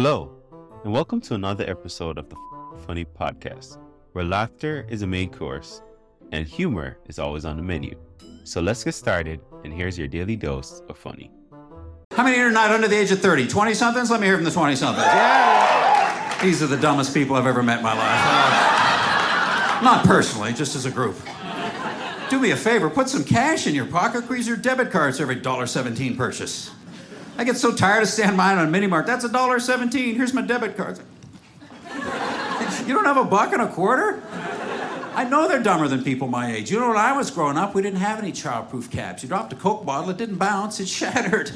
Hello, and welcome to another episode of the Funny Podcast, where laughter is a main course and humor is always on the menu. So let's get started, and here's your daily dose of funny. How many are not under the age of 30? 20 somethings? Let me hear from the 20 somethings. Yeah. These are the dumbest people I've ever met in my life. Uh, not personally, just as a group. Do me a favor, put some cash in your pocket, squeeze your debit cards every $1.17 purchase. I get so tired of standing behind on a mini mart. That's a dollar seventeen. Here's my debit card. you don't have a buck and a quarter? I know they're dumber than people my age. You know, when I was growing up, we didn't have any childproof caps. You dropped a Coke bottle, it didn't bounce, it shattered.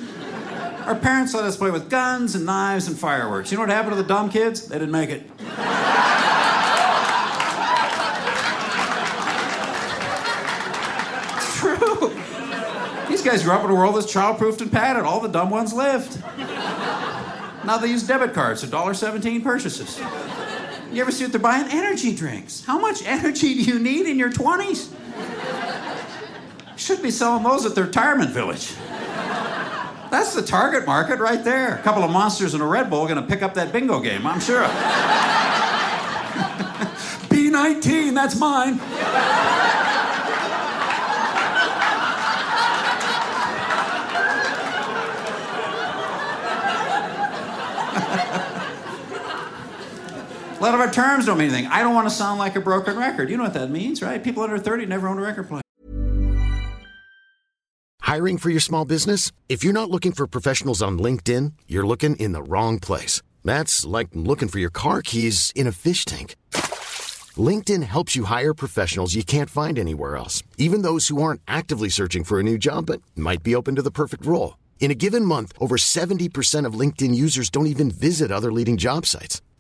Our parents let us play with guns and knives and fireworks. You know what happened to the dumb kids? They didn't make it. It's true. These guys grew up in a world that's childproofed and padded. All the dumb ones lived. Now they use debit cards, so $1.17 purchases. You ever see what they're buying? Energy drinks. How much energy do you need in your 20s? Should be selling those at the retirement village. That's the target market right there. A couple of monsters and a Red Bull are going to pick up that bingo game, I'm sure. B19, that's mine. A lot of our terms don't mean anything. I don't want to sound like a broken record. You know what that means, right? People under 30 never own a record player. Hiring for your small business? If you're not looking for professionals on LinkedIn, you're looking in the wrong place. That's like looking for your car keys in a fish tank. LinkedIn helps you hire professionals you can't find anywhere else, even those who aren't actively searching for a new job but might be open to the perfect role. In a given month, over 70% of LinkedIn users don't even visit other leading job sites.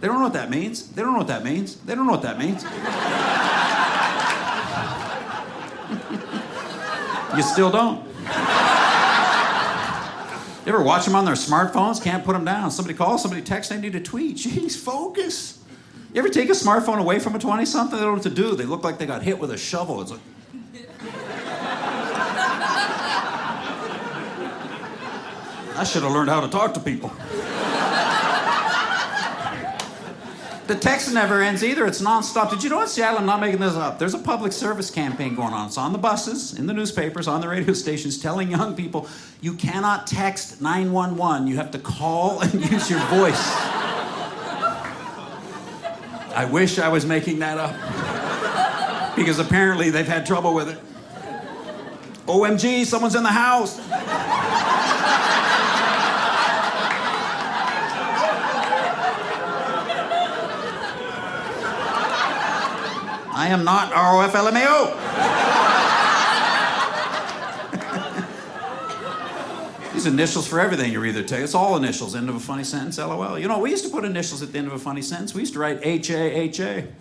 They don't know what that means. They don't know what that means. They don't know what that means. you still don't. You ever watch them on their smartphones? Can't put them down. Somebody calls, somebody texts, they need to tweet. Jeez, focus. You ever take a smartphone away from a 20 something? They don't know what to do. They look like they got hit with a shovel. It's like. I should have learned how to talk to people. The text never ends either. It's nonstop. Did you know in Seattle? I'm not making this up. There's a public service campaign going on. It's on the buses, in the newspapers, on the radio stations, telling young people you cannot text 911. You have to call and use your voice. I wish I was making that up. Because apparently they've had trouble with it. OMG, someone's in the house. I am not ROFLMAO. These initials for everything you either take. It's all initials. End of a funny sentence, LOL. You know, we used to put initials at the end of a funny sentence. We used to write H A H A.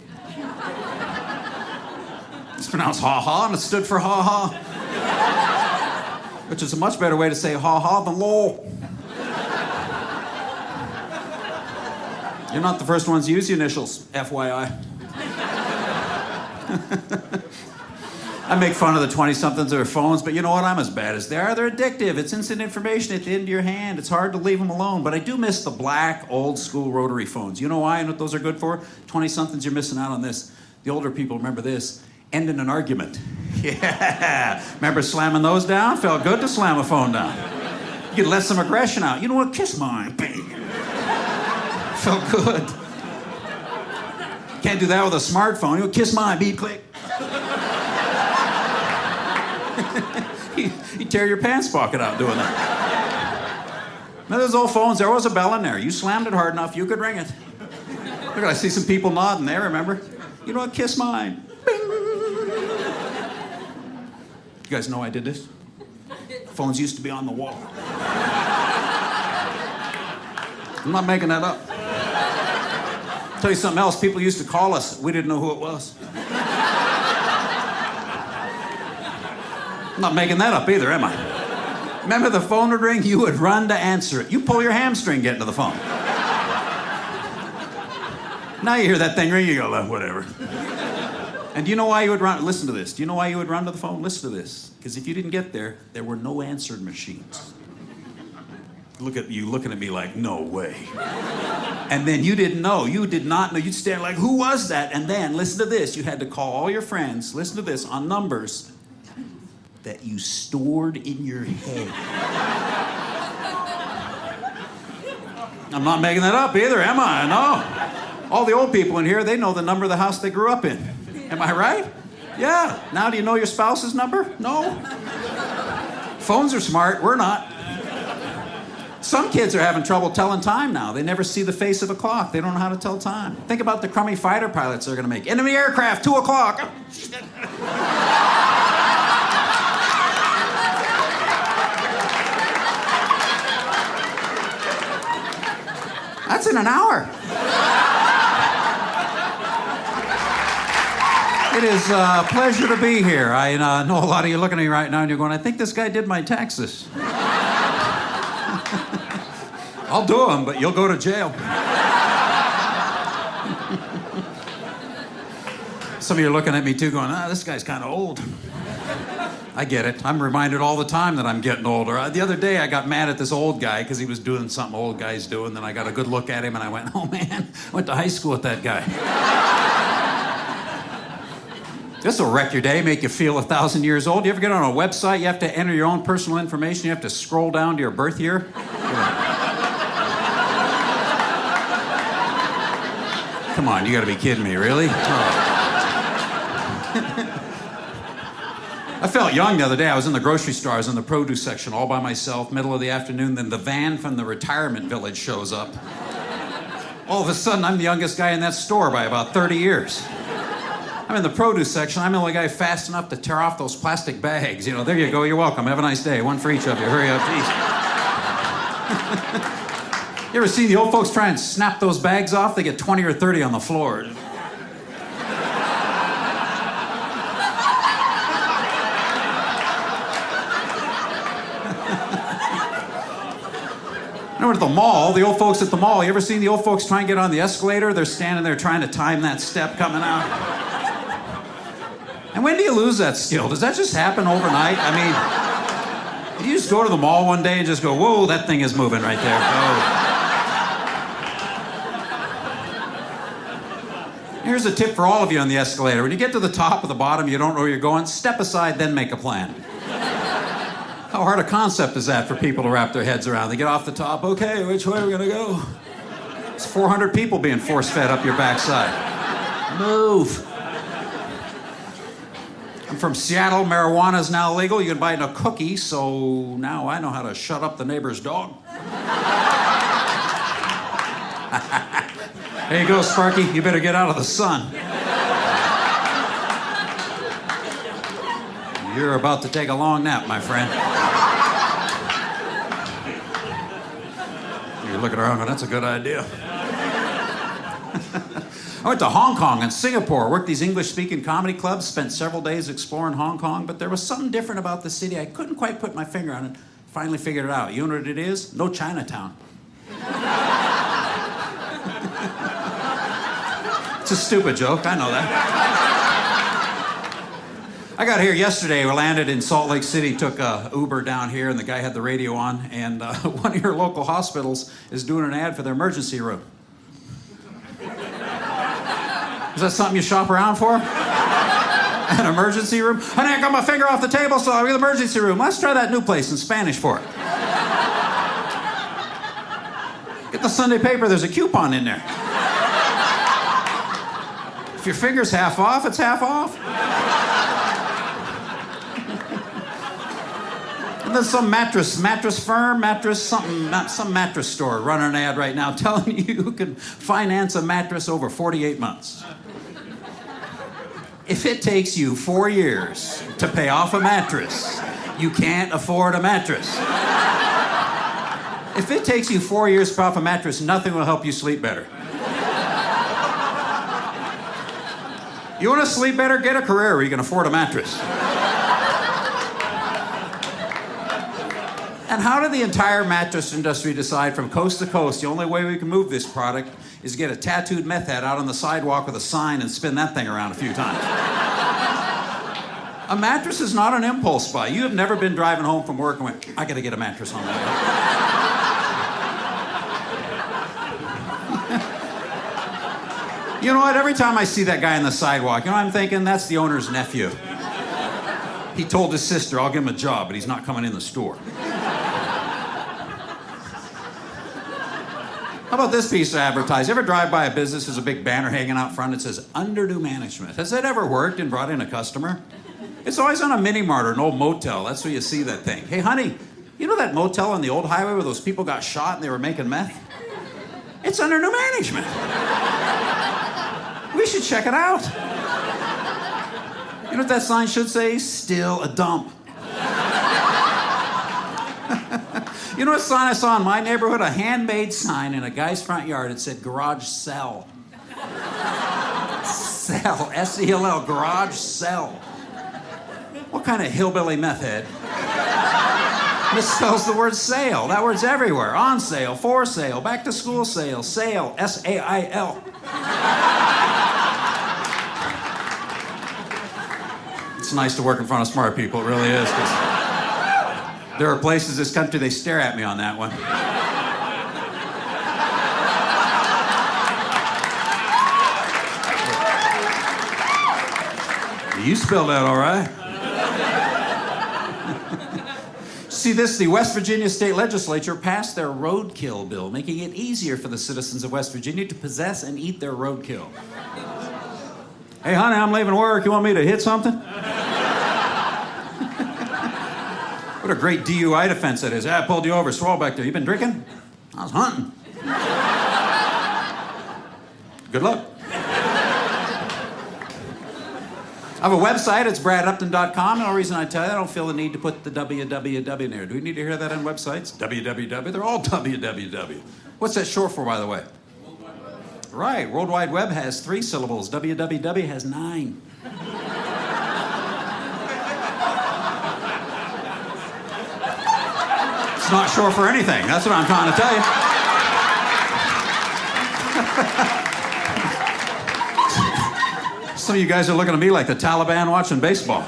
It's pronounced ha ha, and it stood for ha ha. Which is a much better way to say ha ha than lol. You're not the first ones to use the initials, FYI. I make fun of the 20 somethings their phones, but you know what? I'm as bad as they are. They're addictive. It's instant information at the end of your hand. It's hard to leave them alone. But I do miss the black, old school rotary phones. You know why and what those are good for? 20 somethings, you're missing out on this. The older people remember this ending an argument. Yeah. Remember slamming those down? Felt good to slam a phone down. You could let some aggression out. You know what? Kiss mine. Bang. Felt good. Can't do that with a smartphone. You'll kiss mine, beep, click. you, you tear your pants pocket out doing that. Now, those old phones, there was a bell in there. You slammed it hard enough, you could ring it. Look, I see some people nodding there, remember? You know what? Kiss mine. You guys know I did this? Phones used to be on the wall. I'm not making that up. Tell you something else. People used to call us. We didn't know who it was. I'm not making that up either, am I? Remember the phone would ring? You would run to answer it. You pull your hamstring getting to the phone. Now you hear that thing ring, you go, "Uh, whatever. And do you know why you would run? Listen to this. Do you know why you would run to the phone? Listen to this. Because if you didn't get there, there were no answered machines. Look at you looking at me like, no way. And then you didn't know. You did not know. You'd stand like, who was that? And then, listen to this. You had to call all your friends, listen to this, on numbers that you stored in your head. I'm not making that up either, am I? No. All the old people in here, they know the number of the house they grew up in. Am I right? Yeah. Now, do you know your spouse's number? No. Phones are smart, we're not. Some kids are having trouble telling time now. They never see the face of a clock. They don't know how to tell time. Think about the crummy fighter pilots they're going to make. Enemy aircraft, 2 o'clock. That's in an hour. It is a pleasure to be here. I uh, know a lot of you looking at me right now and you're going, I think this guy did my taxes. I'll do them, but you'll go to jail. Some of you are looking at me too, going, ah, this guy's kind of old. I get it. I'm reminded all the time that I'm getting older. Uh, The other day, I got mad at this old guy because he was doing something old guys do, and then I got a good look at him, and I went, "Oh man, I went to high school with that guy." this will wreck your day, make you feel a thousand years old. You ever get on a website? You have to enter your own personal information. You have to scroll down to your birth year. Come on, you got to be kidding me, really? Oh. I felt young the other day. I was in the grocery store. I was in the produce section all by myself, middle of the afternoon. Then the van from the retirement village shows up. All of a sudden, I'm the youngest guy in that store by about 30 years. I'm in the produce section. I'm the only guy fast enough to tear off those plastic bags. You know, there you go. You're welcome. Have a nice day. One for each of you. Hurry up, please. you ever see the old folks try and snap those bags off? They get 20 or 30 on the floor. I went to the mall, the old folks at the mall. You ever seen the old folks try and get on the escalator? They're standing there trying to time that step coming out. And when do you lose that skill? Does that just happen overnight? I mean, you just go to the mall one day and just go, whoa, that thing is moving right there. Oh. Here's a tip for all of you on the escalator. When you get to the top or the bottom, you don't know where you're going, step aside, then make a plan. How hard a concept is that for people to wrap their heads around? They get off the top, okay, which way are we gonna go? It's 400 people being force fed up your backside. Move. I'm from Seattle. Marijuana is now legal. You can buy it in a cookie, so now I know how to shut up the neighbor's dog. there you go, Sparky. You better get out of the sun. You're about to take a long nap, my friend. You're looking around going, that's a good idea. I went to Hong Kong and Singapore, worked these English speaking comedy clubs, spent several days exploring Hong Kong, but there was something different about the city. I couldn't quite put my finger on it. Finally figured it out. You know what it is? No Chinatown. It's a stupid joke, I know that. I got here yesterday. We landed in Salt Lake City, took a Uber down here, and the guy had the radio on. And uh, one of your local hospitals is doing an ad for their emergency room. Is that something you shop around for? An emergency room? Honey, I got my finger off the table, so I'm in the emergency room. Let's try that new place in Spanish Fork. Get the Sunday paper, there's a coupon in there. If your finger's half off, it's half off. and then some mattress, mattress firm, mattress something, not some mattress store running an ad right now telling you you can finance a mattress over 48 months. If it takes you four years to pay off a mattress, you can't afford a mattress. If it takes you four years to pay off a mattress, nothing will help you sleep better. You want to sleep better? Get a career where you can afford a mattress. And how did the entire mattress industry decide from coast to coast the only way we can move this product is get a tattooed meth head out on the sidewalk with a sign and spin that thing around a few times? a mattress is not an impulse buy. You have never been driving home from work and went, I gotta get a mattress on that. You know what? Every time I see that guy on the sidewalk, you know, I'm thinking that's the owner's nephew. He told his sister, I'll give him a job, but he's not coming in the store. How about this piece of advertising? Ever drive by a business, there's a big banner hanging out front that says under new management. Has that ever worked and brought in a customer? It's always on a mini mart or an old motel. That's where you see that thing. Hey, honey, you know that motel on the old highway where those people got shot and they were making meth? It's under new management. We should check it out. You know what that sign should say? Still a dump. you know what sign I saw in my neighborhood? A handmade sign in a guy's front yard. It said garage sell. Sell. S E L L. Garage sell. What kind of hillbilly meth head misspells the word sale? That word's everywhere. On sale, for sale, back to school sale, sale, S A I L. nice to work in front of smart people, it really is. There are places in this country they stare at me on that one. You spelled that all right. See this, the West Virginia State Legislature passed their roadkill bill, making it easier for the citizens of West Virginia to possess and eat their roadkill. Hey, honey, I'm leaving work. You want me to hit something? What a great DUI defense that is. Ah, I pulled you over, swallow back there. You been drinking? I was hunting. Good luck. I have a website. It's bradupton.com. The only reason I tell you, I don't feel the need to put the www in there. Do we need to hear that on websites? www. They're all www. What's that short for, by the way? Right. World Wide Web has three syllables. www has nine. It's not sure for anything. That's what I'm trying to tell you. Some of you guys are looking at me like the Taliban watching baseball.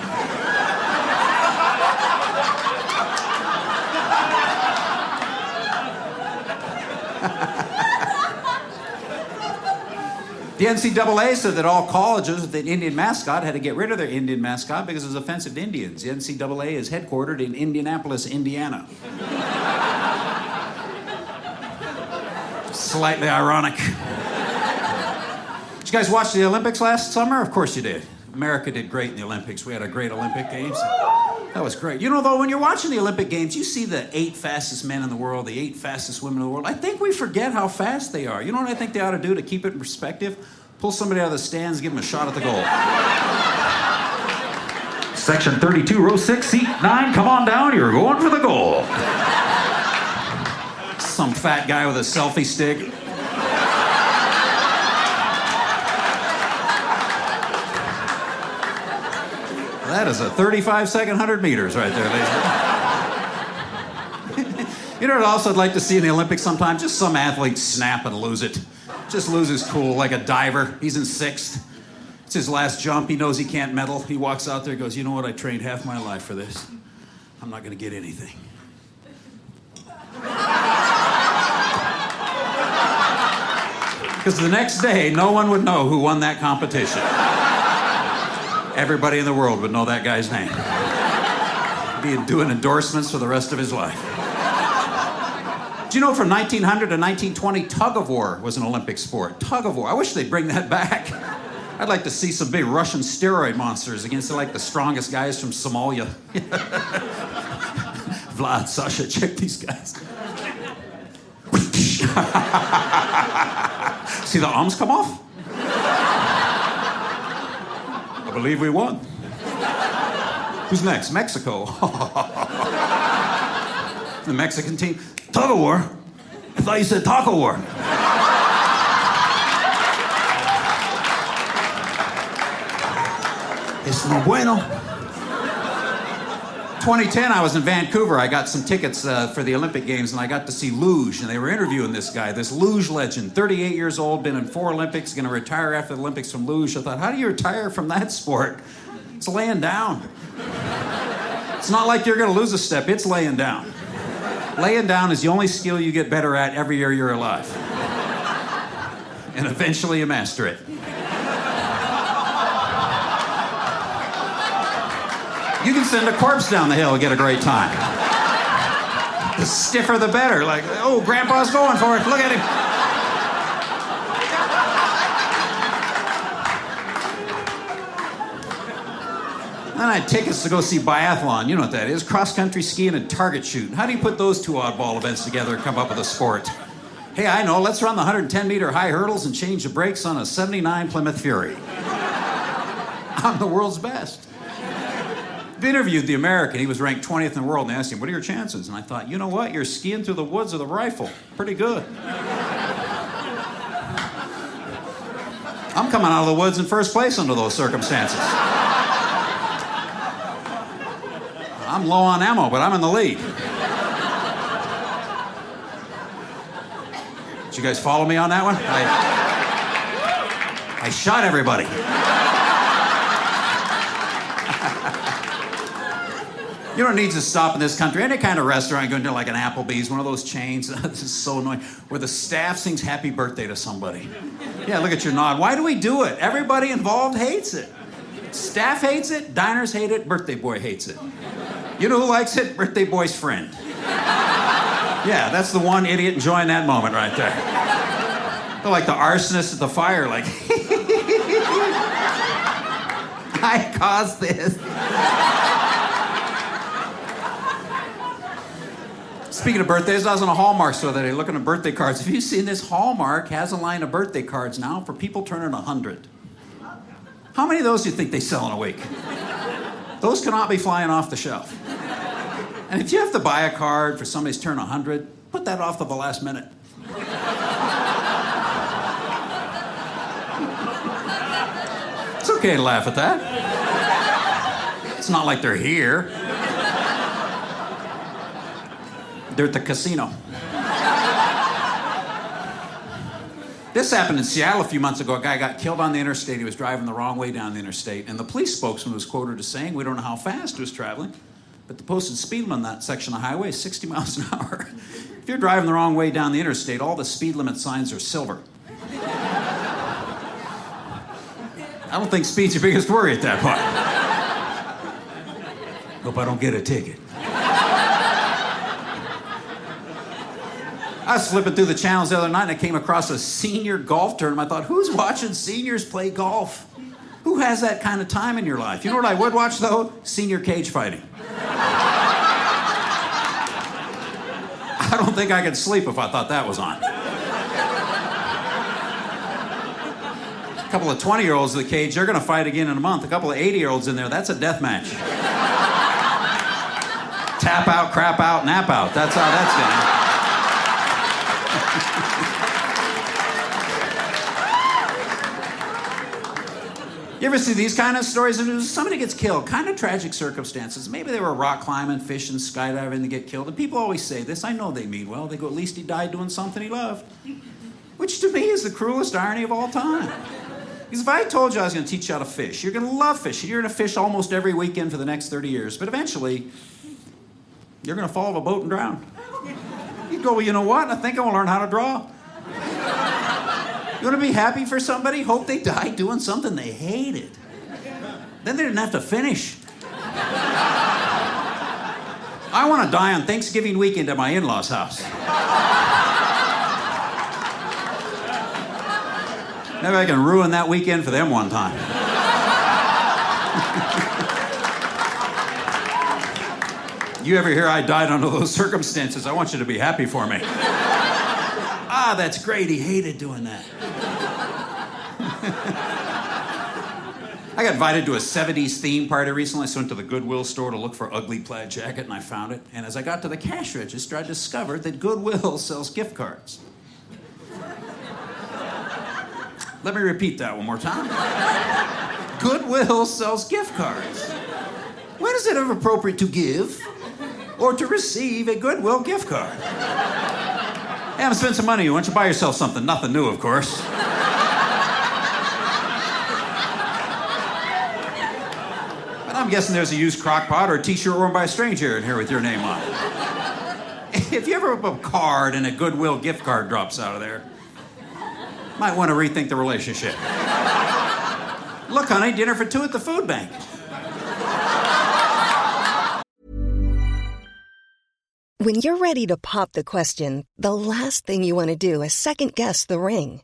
The NCAA said that all colleges with an Indian mascot had to get rid of their Indian mascot because it was offensive to Indians. The NCAA is headquartered in Indianapolis, Indiana. Slightly ironic. Did you guys watch the Olympics last summer? Of course you did. America did great in the Olympics. We had a great Olympic Games. That was great. You know, though, when you're watching the Olympic Games, you see the eight fastest men in the world, the eight fastest women in the world. I think we forget how fast they are. You know what I think they ought to do to keep it in perspective? Pull somebody out of the stands, give them a shot at the goal. Section 32, row 6, seat 9, come on down, you're going for the goal. Some fat guy with a selfie stick. That is a 35 second 100 meters right there, you know what else I'd like to see in the Olympics sometimes? Just some athlete snap and lose it. Just lose his cool, like a diver. He's in sixth. It's his last jump. He knows he can't medal. He walks out there goes, You know what? I trained half my life for this. I'm not going to get anything. Because the next day, no one would know who won that competition. Everybody in the world would know that guy's name. He'd be doing endorsements for the rest of his life. Do you know from 1900 to 1920, tug of war was an Olympic sport? Tug of war. I wish they'd bring that back. I'd like to see some big Russian steroid monsters against like the strongest guys from Somalia. Vlad, Sasha, check these guys. see the arms come off? I believe we won. Who's next? Mexico. the Mexican team. Tug of war? I thought you said taco war. Es no bueno. 2010, I was in Vancouver. I got some tickets uh, for the Olympic Games, and I got to see luge. And they were interviewing this guy, this luge legend, 38 years old, been in four Olympics, going to retire after the Olympics from luge. I thought, how do you retire from that sport? It's laying down. It's not like you're going to lose a step, it's laying down. Laying down is the only skill you get better at every year you're alive. And eventually you master it. You can send a corpse down the hill and get a great time. The stiffer the better. Like, oh, Grandpa's going for it. Look at him. Then I had tickets to go see biathlon. You know what that is cross country skiing and target shooting. How do you put those two oddball events together and come up with a sport? Hey, I know, let's run the 110 meter high hurdles and change the brakes on a 79 Plymouth Fury. I'm the world's best. I've interviewed the American. He was ranked 20th in the world, and they asked him, What are your chances? And I thought, You know what? You're skiing through the woods with a rifle. Pretty good. I'm coming out of the woods in first place under those circumstances. I'm low on ammo, but I'm in the lead. Did you guys follow me on that one? I, I shot everybody. You don't need to stop in this country? Any kind of restaurant, go into like an Applebee's, one of those chains. this is so annoying. Where the staff sings happy birthday to somebody. Yeah, look at your nod. Why do we do it? Everybody involved hates it. Staff hates it, diners hate it, birthday boy hates it. You know who likes it? Birthday boy's friend. Yeah, that's the one idiot enjoying that moment right there. They're like the arsonist at the fire, like, I caused this. Speaking of birthdays, I was in a Hallmark store day looking at birthday cards. Have you seen this? Hallmark has a line of birthday cards now for people turning 100. How many of those do you think they sell in a week? Those cannot be flying off the shelf. And if you have to buy a card for somebody's turn 100, put that off to the last minute. It's okay to laugh at that. It's not like they're here. They're at the casino. This happened in Seattle a few months ago. A guy got killed on the interstate. He was driving the wrong way down the interstate. And the police spokesman was quoted as saying, We don't know how fast he was traveling, but the posted speed limit on that section of highway is 60 miles an hour. if you're driving the wrong way down the interstate, all the speed limit signs are silver. I don't think speed's your biggest worry at that point. Hope I don't get a ticket. I was flipping through the channels the other night and I came across a senior golf tournament. I thought, who's watching seniors play golf? Who has that kind of time in your life? You know what I would watch though? Senior cage fighting. I don't think I could sleep if I thought that was on. A couple of 20 year olds in the cage, they're going to fight again in a month. A couple of 80 year olds in there, that's a death match. Tap out, crap out, nap out. That's how that's going. You ever see these kind of stories? Somebody gets killed, kind of tragic circumstances. Maybe they were rock climbing, fishing, skydiving to get killed. And people always say this. I know they mean well. They go, at least he died doing something he loved. Which to me is the cruelest irony of all time. Because if I told you I was going to teach you how to fish, you're going to love fishing. You're going to fish almost every weekend for the next 30 years. But eventually, you're going to fall off a boat and drown. You go, well, you know what? I think I want to learn how to draw. You want to be happy for somebody? Hope they die doing something they hated. Then they didn't have to finish. I want to die on Thanksgiving weekend at my in law's house. Maybe I can ruin that weekend for them one time. you ever hear I died under those circumstances? I want you to be happy for me. ah, that's great. He hated doing that. I got invited to a 70s theme party recently. So I went to the Goodwill store to look for ugly plaid jacket, and I found it. And as I got to the cash register, I discovered that Goodwill sells gift cards. Let me repeat that one more time. Goodwill sells gift cards. When is it ever appropriate to give or to receive a Goodwill gift card? Hey, I'm spend some money. Why don't you buy yourself something? Nothing new, of course. I'm guessing there's a used crock pot or a t-shirt worn by a stranger in here with your name on it. If you ever open a card and a Goodwill gift card drops out of there, might want to rethink the relationship. Look, honey, dinner for two at the food bank. When you're ready to pop the question, the last thing you want to do is second guess the ring.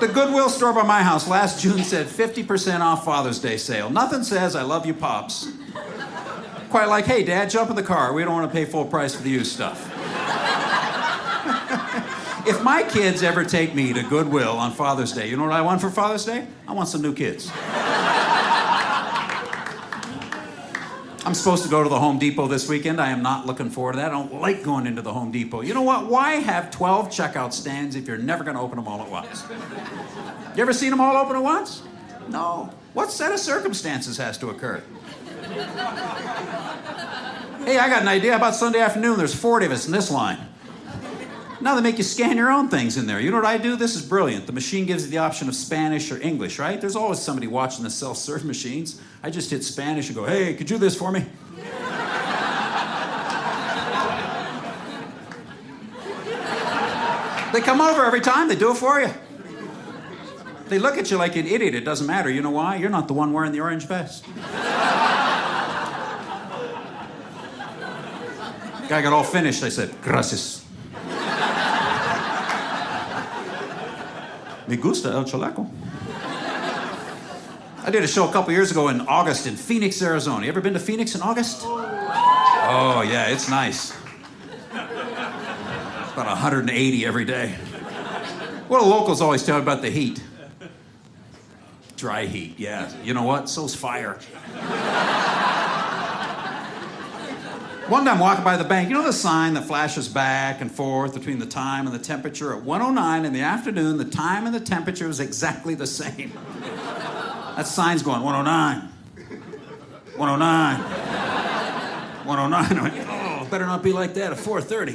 The Goodwill store by my house last June said 50% off Father's Day sale. Nothing says I love you, Pops. Quite like, hey, Dad, jump in the car. We don't want to pay full price for the used stuff. if my kids ever take me to Goodwill on Father's Day, you know what I want for Father's Day? I want some new kids. I'm supposed to go to the Home Depot this weekend. I am not looking forward to that. I don't like going into the Home Depot. You know what? Why have 12 checkout stands if you're never going to open them all at once? You ever seen them all open at once? No. What set of circumstances has to occur? Hey, I got an idea. How about Sunday afternoon? There's 40 of us in this line. Now they make you scan your own things in there. You know what I do? This is brilliant. The machine gives you the option of Spanish or English, right? There's always somebody watching the self serve machines. I just hit Spanish and go, hey, could you do this for me? they come over every time, they do it for you. They look at you like an idiot. It doesn't matter. You know why? You're not the one wearing the orange vest. Guy got all finished. I said, gracias. Me gusta el chaleco. I did a show a couple years ago in August in Phoenix, Arizona. You ever been to Phoenix in August? Oh, yeah, it's nice. It's about 180 every day. Well, the locals always tell me about the heat. Dry heat, yeah. You know what? So's fire. One time walking by the bank, you know the sign that flashes back and forth between the time and the temperature? At 109 in the afternoon, the time and the temperature was exactly the same. That sign's going 109. 109. 109. I went, oh, better not be like that at 430.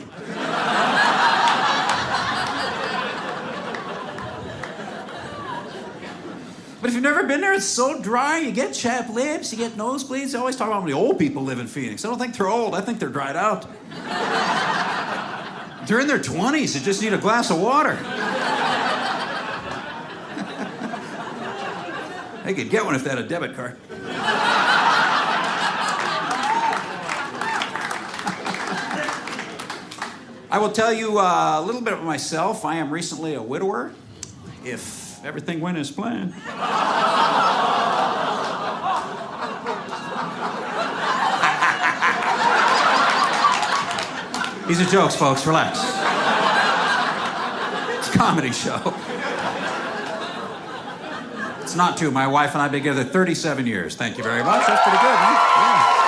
But if you've never been there, it's so dry. You get chapped lips, you get nosebleeds. They always talk about how many old people live in Phoenix. I don't think they're old. I think they're dried out. they're in their 20s. They just need a glass of water. They could get one if they had a debit card. I will tell you uh, a little bit about myself. I am recently a widower. If everything went as planned. These are jokes, folks. Relax. It's a comedy show. It's not true. My wife and I have been together 37 years. Thank you very much. That's pretty good, huh? Yeah.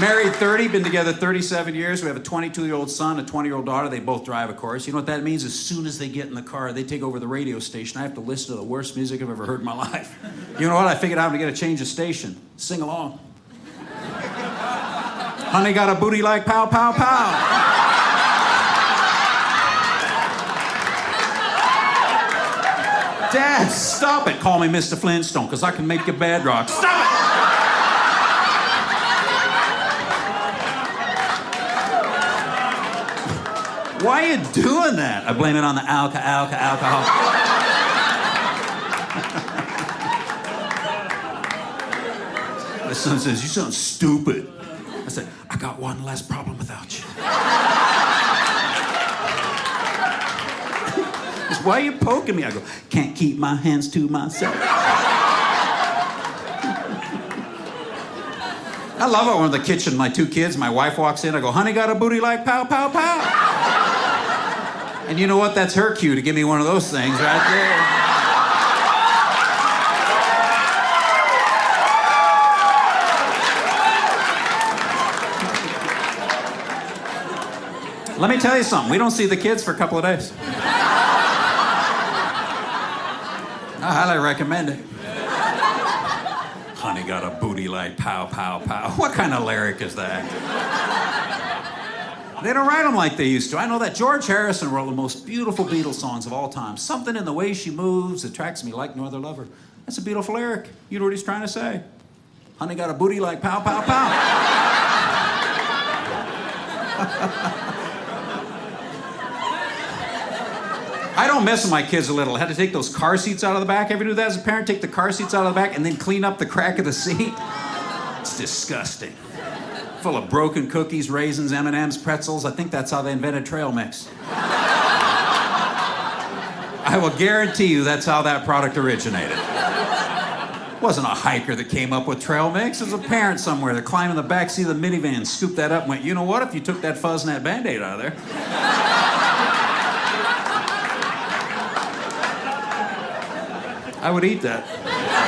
Married 30, been together 37 years. We have a 22 year old son, a 20 year old daughter. They both drive, of course. You know what that means? As soon as they get in the car, they take over the radio station. I have to listen to the worst music I've ever heard in my life. You know what? I figured out to get a change of station. Sing along. Honey got a booty like pow, pow, pow. Dad, stop it. Call me Mr. Flintstone, because I can make you bedrock. Stop it! Why are you doing that? I blame it on the alka, alka, alcohol. My son says, You sound stupid. I said, I got one less problem without you. Says, Why are you poking me? I go, Can't keep my hands to myself. I love it when the kitchen, my two kids, my wife walks in, I go, honey, got a booty like pow, pow, pow. And you know what? That's her cue to give me one of those things right there. Let me tell you something. We don't see the kids for a couple of days. I highly recommend it. Honey got a booty like pow, pow, pow. What kind of lyric is that? They don't write them like they used to. I know that George Harrison wrote the most beautiful Beatles songs of all time. Something in the way she moves attracts me like no other lover. That's a beautiful lyric. You know what he's trying to say? Honey got a booty like pow, pow, pow. I don't mess with my kids a little. I had to take those car seats out of the back. Ever do that as a parent? Take the car seats out of the back and then clean up the crack of the seat? It's disgusting. Full of broken cookies, raisins, M&Ms, pretzels. I think that's how they invented trail mix. I will guarantee you that's how that product originated. It wasn't a hiker that came up with trail mix. It was a parent somewhere that climbed in the back seat of the minivan, scooped that up, and went, you know what? If you took that fuzz and that band-aid out of there. I would eat that.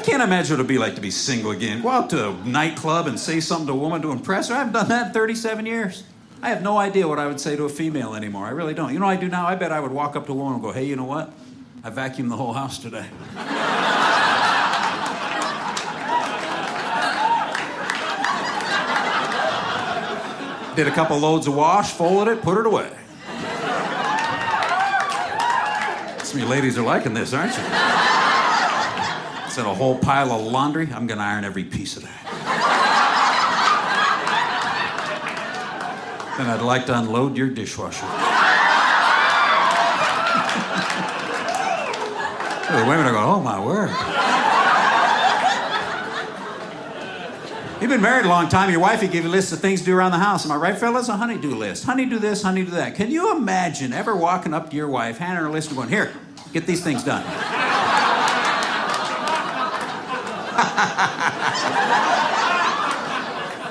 I can't imagine what it'd be like to be single again. Go out to a nightclub and say something to a woman to impress her. I haven't done that in 37 years. I have no idea what I would say to a female anymore. I really don't. You know I do now? I bet I would walk up to a woman and go, hey, you know what? I vacuumed the whole house today. Did a couple loads of wash, folded it, put it away. Some of you ladies are liking this, aren't you? A whole pile of laundry, I'm gonna iron every piece of that. Then I'd like to unload your dishwasher. the women are going, oh my word. You've been married a long time. Your wife, you give you a list of things to do around the house. Am I right, fellas? A honeydew list. Honey, do this, honey, do that. Can you imagine ever walking up to your wife, handing her a list and going, here, get these things done?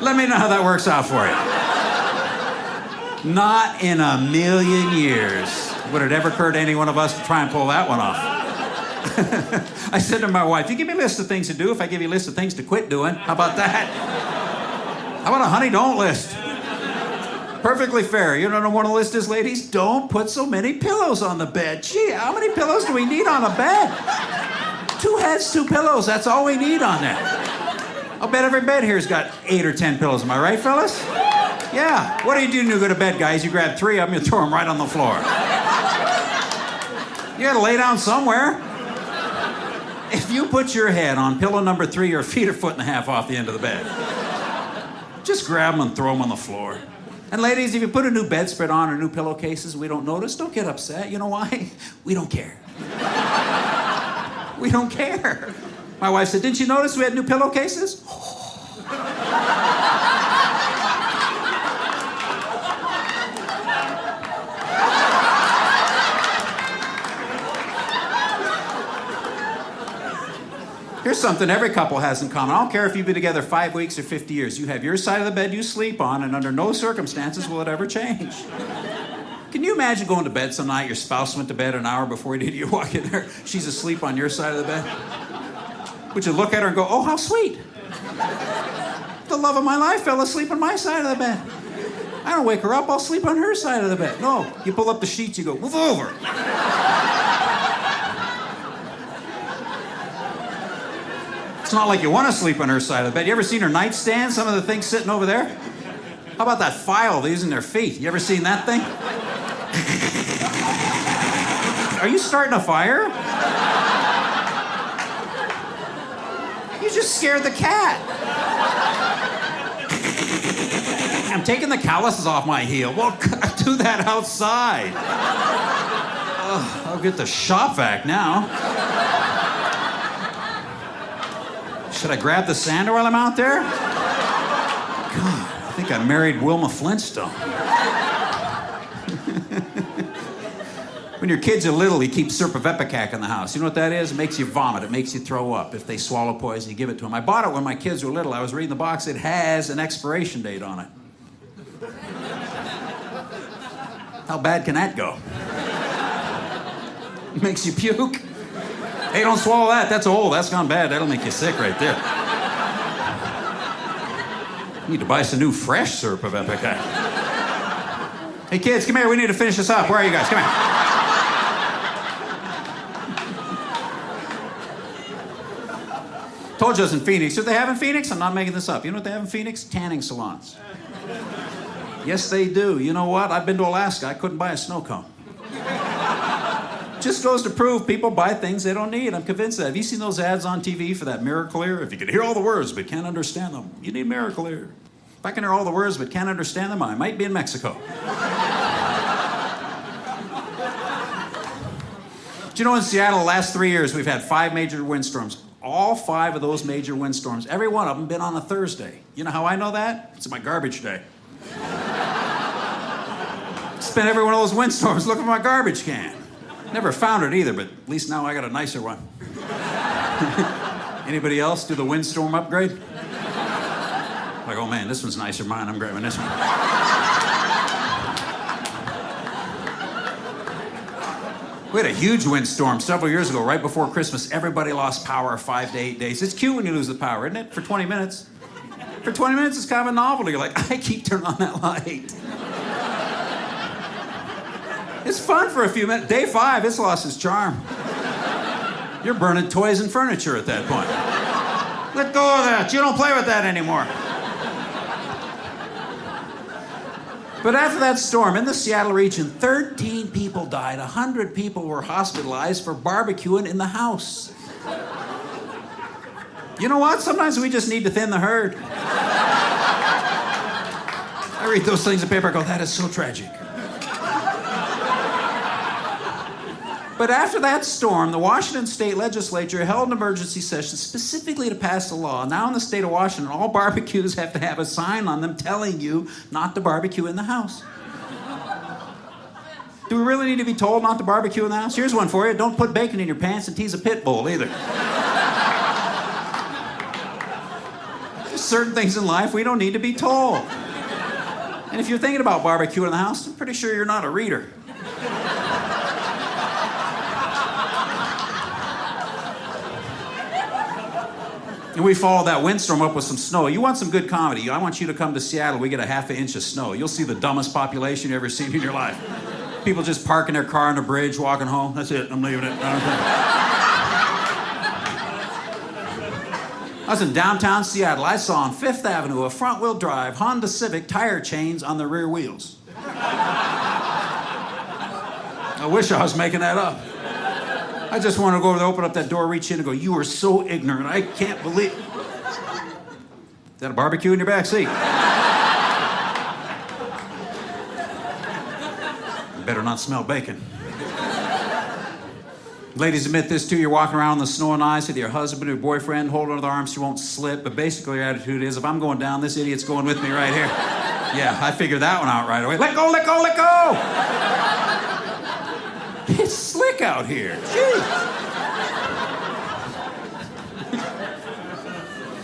Let me know how that works out for you. Not in a million years would it ever occur to any one of us to try and pull that one off. I said to my wife, You give me a list of things to do if I give you a list of things to quit doing. How about that? How about a honey don't list? Perfectly fair. You don't what a list is, ladies? Don't put so many pillows on the bed. Gee, how many pillows do we need on a bed? Two heads, two pillows. That's all we need on that. I'll bet every bed here's got eight or ten pillows. Am I right, fellas? Yeah. What do you do when you go to bed, guys? You grab three of them, you throw them right on the floor. You gotta lay down somewhere. If you put your head on pillow number three, you're feet or foot and a half off the end of the bed. Just grab them and throw them on the floor. And ladies, if you put a new bedspread on or new pillowcases, we don't notice, don't get upset. You know why? We don't care. We don't care. My wife said, Didn't you notice we had new pillowcases? Here's something every couple has in common. I don't care if you've been together five weeks or 50 years. You have your side of the bed you sleep on, and under no circumstances will it ever change. Can you imagine going to bed some night, your spouse went to bed an hour before you did, you walk in there, she's asleep on your side of the bed? Would you look at her and go, oh, how sweet? The love of my life fell asleep on my side of the bed. I don't wake her up, I'll sleep on her side of the bed. No, you pull up the sheets, you go, move over. It's not like you want to sleep on her side of the bed. You ever seen her nightstand? Some of the things sitting over there? How about that file they're using their feet? You ever seen that thing? Are you starting a fire? You just scared the cat. I'm taking the calluses off my heel. Well, do that outside. I'll get the shop vac now. Should I grab the sander while I'm out there? God, think I married Wilma Flintstone. when your kids are little, you keep syrup of ipecac in the house. You know what that is? It makes you vomit. It makes you throw up. If they swallow poison, you give it to them. I bought it when my kids were little. I was reading the box. It has an expiration date on it. How bad can that go? It makes you puke. Hey, don't swallow that. That's old. That's gone bad. That'll make you sick right there. Need to buy some new fresh syrup of ipecac. Eh? Hey, kids, come here. We need to finish this up. Where are you guys? Come here. Told you I was in Phoenix. What they have in Phoenix? I'm not making this up. You know what they have in Phoenix? Tanning salons. Yes, they do. You know what? I've been to Alaska. I couldn't buy a snow cone just goes to prove people buy things they don't need. I'm convinced that. Have you seen those ads on TV for that Miracle-Ear? If you can hear all the words but can't understand them, you need Miracle-Ear. If I can hear all the words but can't understand them, I might be in Mexico. Do you know in Seattle, the last three years, we've had five major windstorms. All five of those major windstorms, every one of them, been on a Thursday. You know how I know that? It's my garbage day. Spent every one of those windstorms looking for my garbage can. Never found it either, but at least now I got a nicer one. Anybody else do the windstorm upgrade? Like, oh man, this one's nicer mine. I'm grabbing this one. We had a huge windstorm several years ago, right before Christmas. Everybody lost power five to eight days. It's cute when you lose the power, isn't it? For 20 minutes. For 20 minutes, it's kind of a novelty. You're like, I keep turning on that light. It's fun for a few minutes. Day five, it's lost its charm. You're burning toys and furniture at that point. Let go of that. You don't play with that anymore. But after that storm in the Seattle region, 13 people died. 100 people were hospitalized for barbecuing in the house. You know what? Sometimes we just need to thin the herd. I read those things in paper, I go, that is so tragic. But after that storm, the Washington state legislature held an emergency session specifically to pass a law. Now, in the state of Washington, all barbecues have to have a sign on them telling you not to barbecue in the house. Do we really need to be told not to barbecue in the house? Here's one for you don't put bacon in your pants and tease a pit bull either. There's certain things in life we don't need to be told. And if you're thinking about barbecue in the house, I'm pretty sure you're not a reader. And we followed that windstorm up with some snow. You want some good comedy? I want you to come to Seattle. We get a half an inch of snow. You'll see the dumbest population you've ever seen in your life. People just parking their car on the bridge, walking home. That's it. I'm leaving it. I was in downtown Seattle. I saw on Fifth Avenue a front wheel drive Honda Civic tire chains on the rear wheels. I wish I was making that up. I just want to go over there, open up that door, reach in, and go, You are so ignorant. I can't believe. Is that a barbecue in your back seat? you better not smell bacon. Ladies, admit this too. You're walking around in the snow and ice with your husband or boyfriend, holding her the arms, she won't slip. But basically, your attitude is if I'm going down, this idiot's going with me right here. Yeah, I figured that one out right away. Let go, let go, let go! It's slick out here. Jeez.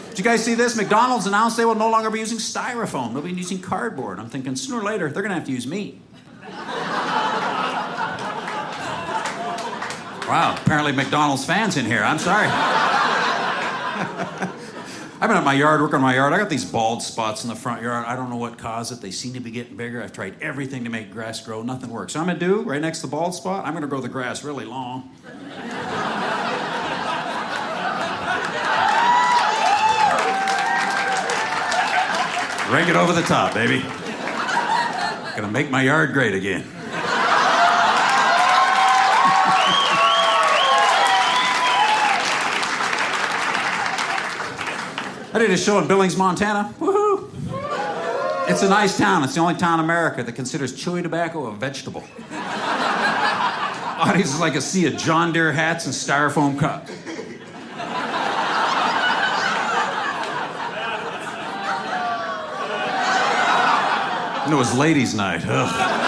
Did you guys see this? McDonald's announced they will no longer be using styrofoam. They'll be using cardboard. I'm thinking sooner or later they're going to have to use meat. Wow, apparently McDonald's fans in here. I'm sorry. I've been at my yard, working on my yard. I got these bald spots in the front yard. I don't know what caused it. They seem to be getting bigger. I've tried everything to make grass grow. Nothing works. So I'm gonna do right next to the bald spot. I'm gonna grow the grass really long. Rake it over the top, baby. Gonna make my yard great again. I did a show in Billings, Montana. Woohoo! It's a nice town. It's the only town in America that considers chewing tobacco a vegetable. Audience is like a sea of John Deere hats and styrofoam cups. And it was ladies' night. Ugh.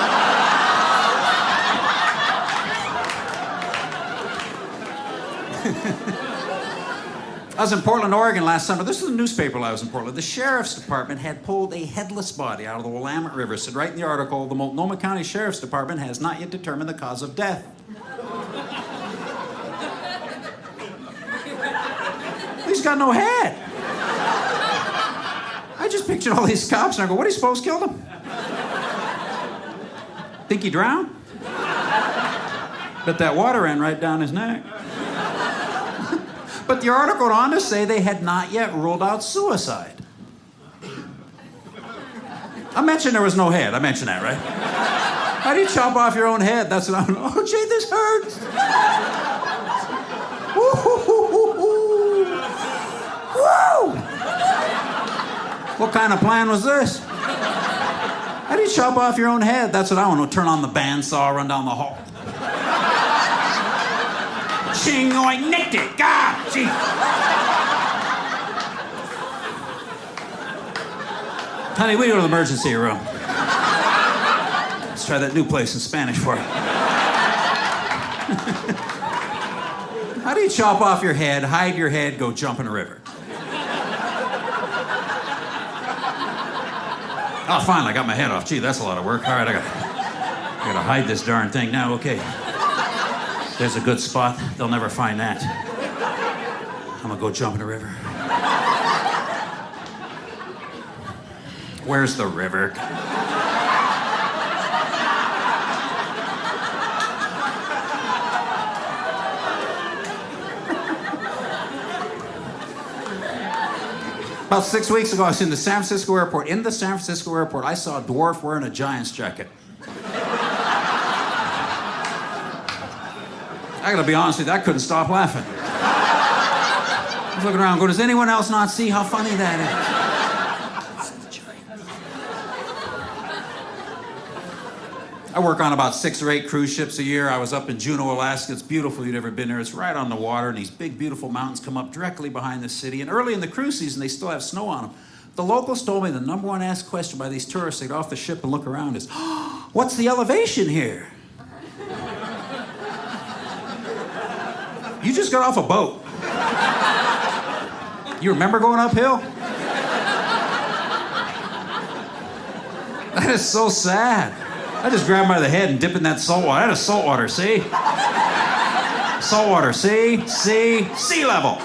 I was in Portland, Oregon last summer. This was a newspaper I was in Portland. The sheriff's department had pulled a headless body out of the Willamette River. It said right in the article, the Multnomah County Sheriff's Department has not yet determined the cause of death. He's got no head. I just pictured all these cops and I go, what do you suppose killed him? Think he drowned? But that water ran right down his neck. But the article went on to say they had not yet ruled out suicide. I mentioned there was no head. I mentioned that, right? How do you chop off your own head? That's what I'm. Oh, gee, this hurts. Woo! What kind of plan was this? How do you chop off your own head? That's what I want to turn on the bandsaw, run down the hall. Ching, I nicked it. God, gee. Honey, we go to the emergency room. Let's try that new place in Spanish Fork you. How do you chop off your head, hide your head, go jump in a river? Oh, finally, I got my head off. Gee, that's a lot of work. All right, I got, I gotta hide this darn thing now. Okay. There's a good spot. They'll never find that. Gonna go jump in the river. Where's the river? About six weeks ago, I was in the San Francisco airport. In the San Francisco airport, I saw a dwarf wearing a Giants jacket. I gotta be honest with you, I couldn't stop laughing. I was looking around going, does anyone else not see how funny that is? I work on about six or eight cruise ships a year. I was up in Juneau, Alaska. It's beautiful. You've never been there. It's right on the water, and these big, beautiful mountains come up directly behind the city. And early in the cruise season, they still have snow on them. The locals told me the number one asked question by these tourists that get off the ship and look around is, What's the elevation here? You just got off a boat. You remember going uphill? That is so sad. I just grabbed by the head and dip in that salt water. That is salt water, see? Salt water, see? See? Sea level.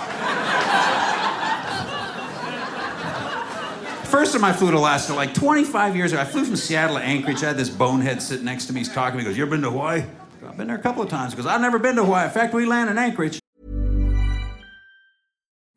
First time I flew to Alaska, like 25 years ago, I flew from Seattle to Anchorage. I had this bonehead sitting next to me. He's talking to me. He goes, You ever been to Hawaii? I've been there a couple of times. He goes, I've never been to Hawaii. In fact, we land in Anchorage.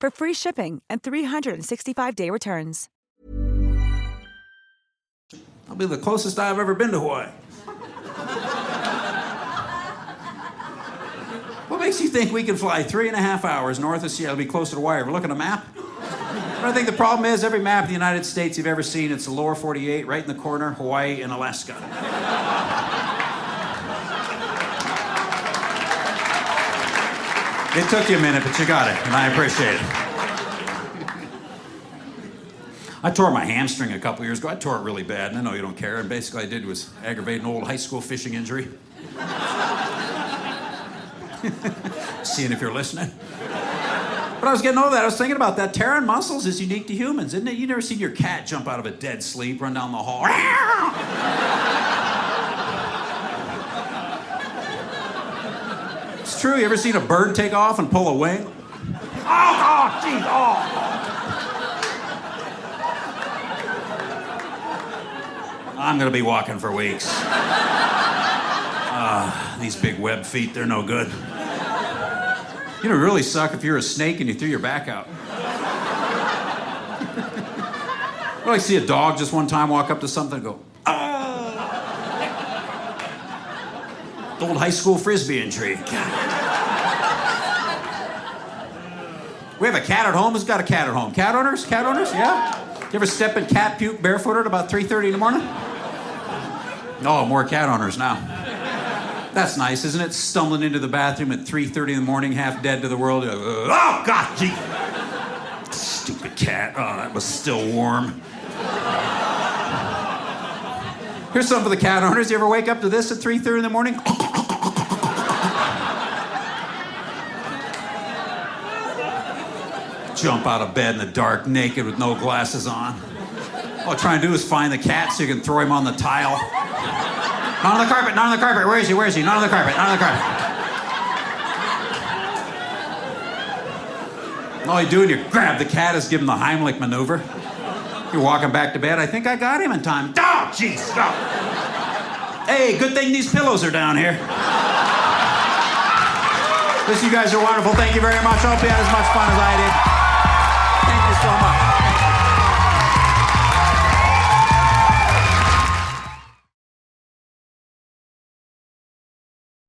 for free shipping and 365-day returns. I'll be the closest I've ever been to Hawaii. what makes you think we can fly three and a half hours north of Seattle, to be closer to Hawaii? Ever look at a map? I think the problem is every map of the United States you've ever seen, it's the lower 48, right in the corner, Hawaii and Alaska. It took you a minute, but you got it, and I appreciate it. I tore my hamstring a couple years ago. I tore it really bad, and I know you don't care. And basically, I did was aggravate an old high school fishing injury. Seeing if you're listening. But I was getting over that. I was thinking about that. Tearing muscles is unique to humans, isn't it? You never seen your cat jump out of a dead sleep, run down the hall. it's true. You ever seen a bird take off and pull a wing? Oh, oh, geez, oh. I'm gonna be walking for weeks. Ah, these big web feet, they're no good. You know, it really suck if you're a snake and you threw your back out. well, I see a dog just one time walk up to something and go, ah. The old high school frisbee injury. We have a cat at home. Who's got a cat at home? Cat owners? Cat owners? Yeah? You ever step in cat puke barefooted about 3.30 in the morning? Oh, more cat owners now. That's nice, isn't it? Stumbling into the bathroom at 3.30 in the morning, half dead to the world. Oh, God, gee. Stupid cat. Oh, that was still warm. Here's some for the cat owners. You ever wake up to this at 3.30 in the morning? Jump out of bed in the dark, naked with no glasses on. All I'm trying to do is find the cat so you can throw him on the tile. Not on the carpet, not on the carpet. Where is he? Where is he? Not on the carpet, not on the carpet. All you do when you grab the cat is give him the Heimlich maneuver. You're walking back to bed. I think I got him in time. Oh, jeez, stop. Hey, good thing these pillows are down here. Listen, you guys are wonderful. Thank you very much. I hope you had as much fun as I did.